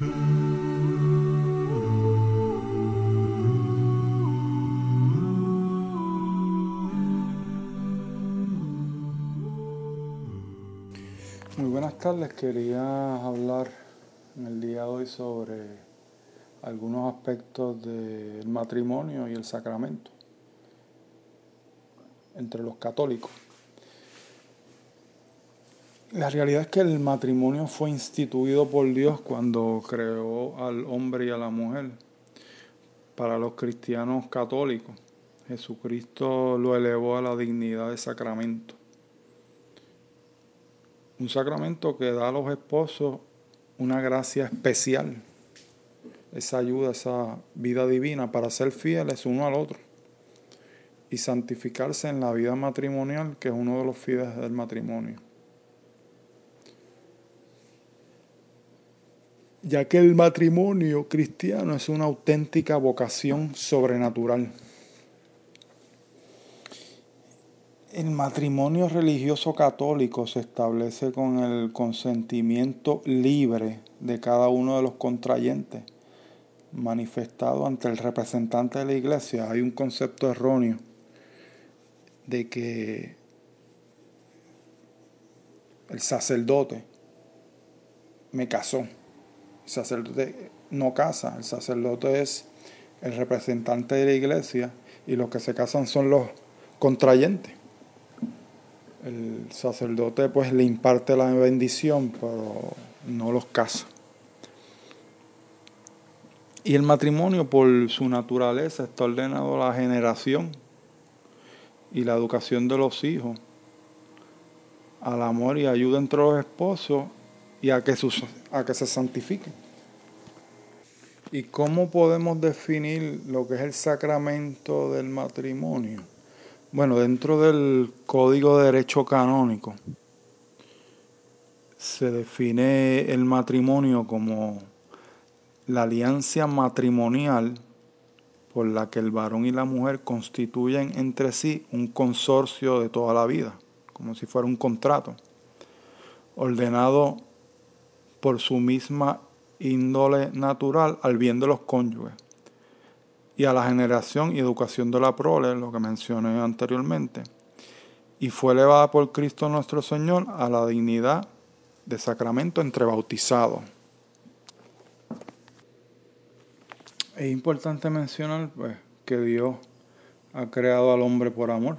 Muy buenas tardes, quería hablar en el día de hoy sobre algunos aspectos del matrimonio y el sacramento entre los católicos. La realidad es que el matrimonio fue instituido por Dios cuando creó al hombre y a la mujer. Para los cristianos católicos, Jesucristo lo elevó a la dignidad de sacramento. Un sacramento que da a los esposos una gracia especial, esa ayuda, esa vida divina para ser fieles uno al otro y santificarse en la vida matrimonial, que es uno de los fines del matrimonio. Ya que el matrimonio cristiano es una auténtica vocación sobrenatural. El matrimonio religioso católico se establece con el consentimiento libre de cada uno de los contrayentes, manifestado ante el representante de la iglesia. Hay un concepto erróneo de que el sacerdote me casó el sacerdote no casa, el sacerdote es el representante de la iglesia y los que se casan son los contrayentes. El sacerdote pues le imparte la bendición, pero no los casa. Y el matrimonio por su naturaleza está ordenado a la generación y la educación de los hijos, al amor y ayuda entre los esposos y a que, sus, a que se santifiquen. ¿Y cómo podemos definir lo que es el sacramento del matrimonio? Bueno, dentro del Código de Derecho Canónico se define el matrimonio como la alianza matrimonial por la que el varón y la mujer constituyen entre sí un consorcio de toda la vida, como si fuera un contrato, ordenado por su misma índole natural al bien de los cónyuges y a la generación y educación de la prole, lo que mencioné anteriormente, y fue elevada por Cristo nuestro Señor a la dignidad de sacramento entre bautizados. Es importante mencionar pues, que Dios ha creado al hombre por amor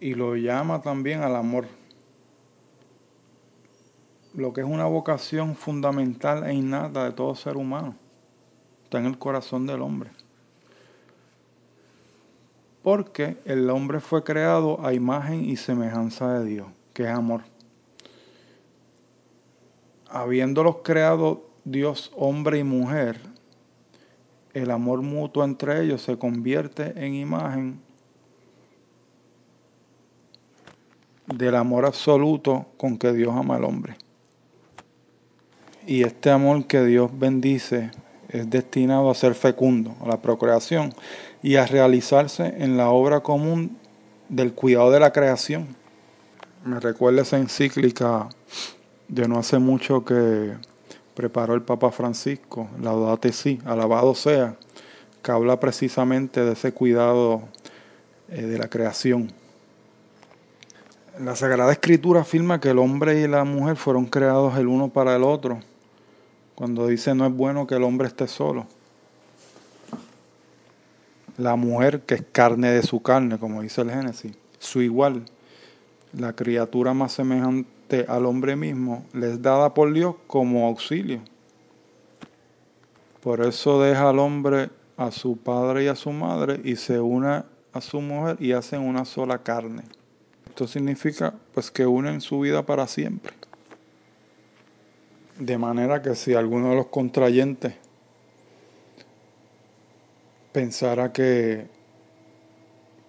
y lo llama también al amor lo que es una vocación fundamental e innata de todo ser humano. Está en el corazón del hombre. Porque el hombre fue creado a imagen y semejanza de Dios, que es amor. Habiéndolos creado Dios hombre y mujer, el amor mutuo entre ellos se convierte en imagen del amor absoluto con que Dios ama al hombre. Y este amor que Dios bendice es destinado a ser fecundo, a la procreación y a realizarse en la obra común del cuidado de la creación. Me recuerda esa encíclica de no hace mucho que preparó el Papa Francisco, Laudate Si, alabado sea, que habla precisamente de ese cuidado eh, de la creación. La Sagrada Escritura afirma que el hombre y la mujer fueron creados el uno para el otro cuando dice no es bueno que el hombre esté solo. La mujer que es carne de su carne, como dice el Génesis, su igual, la criatura más semejante al hombre mismo, le es dada por Dios como auxilio. Por eso deja al hombre a su padre y a su madre y se une a su mujer y hacen una sola carne. Esto significa pues que unen su vida para siempre. De manera que si alguno de los contrayentes pensara que,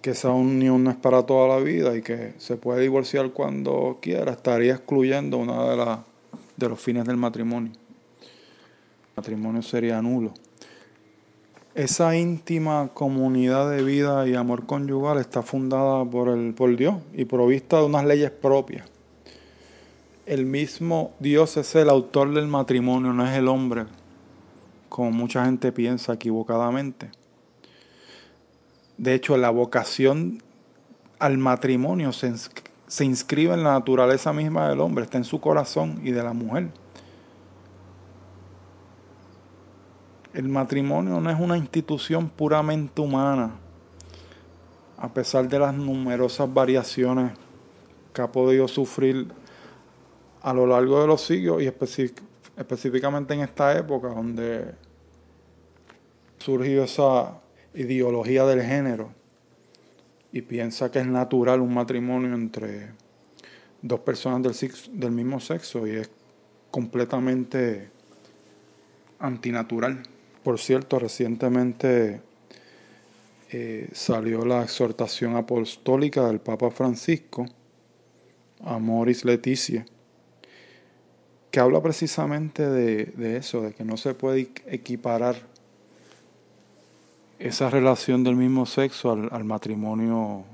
que esa unión no es para toda la vida y que se puede divorciar cuando quiera, estaría excluyendo una de, de los fines del matrimonio. El matrimonio sería nulo. Esa íntima comunidad de vida y amor conyugal está fundada por, el, por Dios y provista de unas leyes propias el mismo Dios es el autor del matrimonio, no es el hombre, como mucha gente piensa equivocadamente. De hecho, la vocación al matrimonio se, inscribe en la naturaleza misma del hombre, está en su corazón y de la mujer. El matrimonio no es una institución puramente humana, a pesar de las numerosas variaciones que ha podido sufrir a lo largo de los siglos y específicamente en esta época donde surgió esa ideología del género y piensa que es natural un matrimonio entre dos personas del, del mismo sexo y es completamente antinatural. Por cierto, recientemente eh, salió la exhortación apostólica del Papa Francisco, Amoris Leticia, que habla precisamente de, eso, de que no se puede equiparar esa relación del mismo sexo al, al matrimonio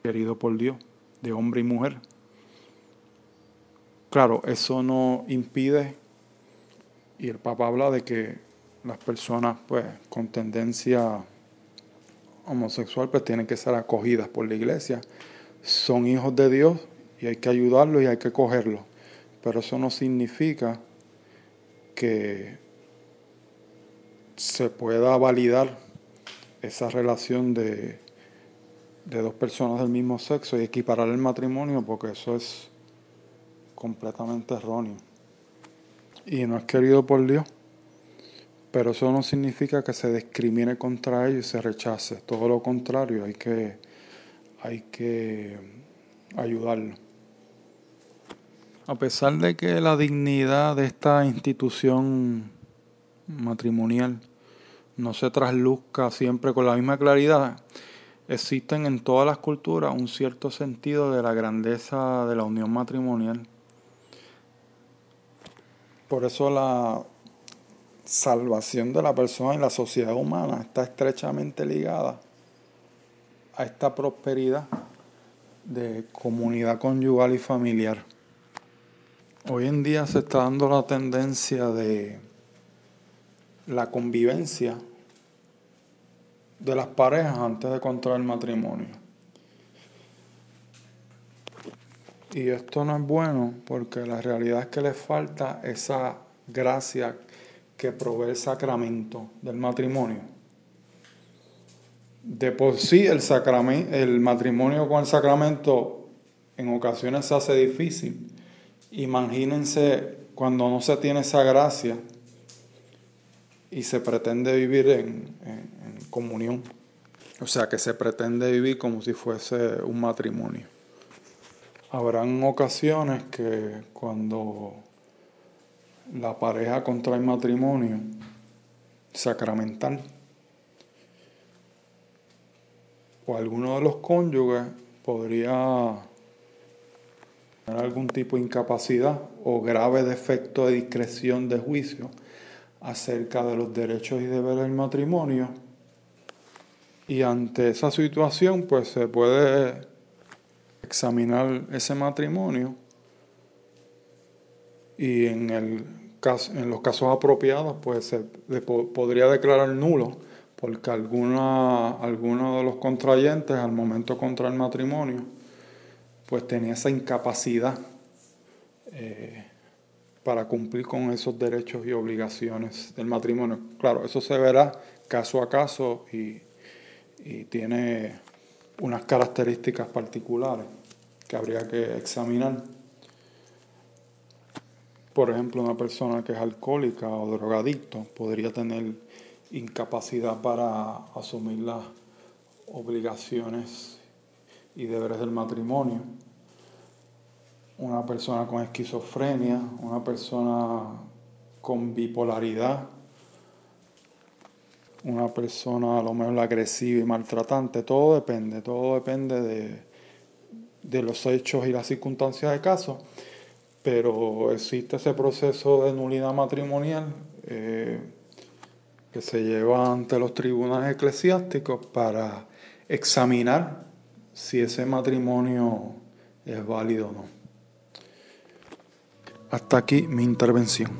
querido por Dios, de hombre y mujer. Claro, eso no impide y el Papa habla de que las personas pues con tendencia homosexual pues tienen que ser acogidas por la iglesia. Son hijos de Dios y hay que ayudarlos y hay que cogerlos. Pero eso no significa que se pueda validar esa relación de, de dos personas del mismo sexo y equiparar el matrimonio porque eso es completamente erróneo y no es querido por Dios. Pero eso no significa que se discrimine contra ellos y se rechace. Todo lo contrario, hay que, hay que ayudarlo. A pesar de que la dignidad de esta institución matrimonial no se trasluzca siempre con la misma claridad, existen en todas las culturas un cierto sentido de la grandeza de la unión matrimonial por eso la salvación de la persona y la sociedad humana está estrechamente ligada a esta prosperidad de comunidad conyugal y familiar. Hoy en día se está dando la tendencia de la convivencia de las parejas antes de contraer matrimonio. Y esto no es bueno porque la realidad es que le falta esa gracia que provee el sacramento del matrimonio. De por sí el, el matrimonio con el sacramento en ocasiones se hace difícil. Imagínense cuando no se tiene esa gracia y se pretende vivir en, en comunión. O sea, que se pretende vivir como si fuese un matrimonio. Habrán ocasiones que cuando la pareja contrae matrimonio sacramental o alguno de los cónyuges podría tener algún tipo de incapacidad o grave defecto de discreción de juicio acerca de los derechos y deberes del matrimonio. Y ante esa situación, pues se puede examinar ese matrimonio y en, el caso, en los casos apropiados pues se podría declarar nulo porque alguna, alguno de los contrayentes al momento contra el matrimonio pues tenía esa incapacidad eh, para cumplir con esos derechos y obligaciones del matrimonio. Claro, eso se verá caso a caso y, y tiene unas características particulares que habría que examinar. Por ejemplo, una persona que es alcohólica o drogadicto podría tener incapacidad para asumir las obligaciones y deberes del matrimonio. Una persona con esquizofrenia, una persona con bipolaridad, una persona a lo mejor agresiva y maltratante, todo depende, todo depende de, de los hechos y las circunstancias de caso, pero existe ese proceso de nulidad matrimonial eh, que se lleva ante los tribunales eclesiásticos para examinar si ese matrimonio es válido o no. Hasta aquí mi intervención.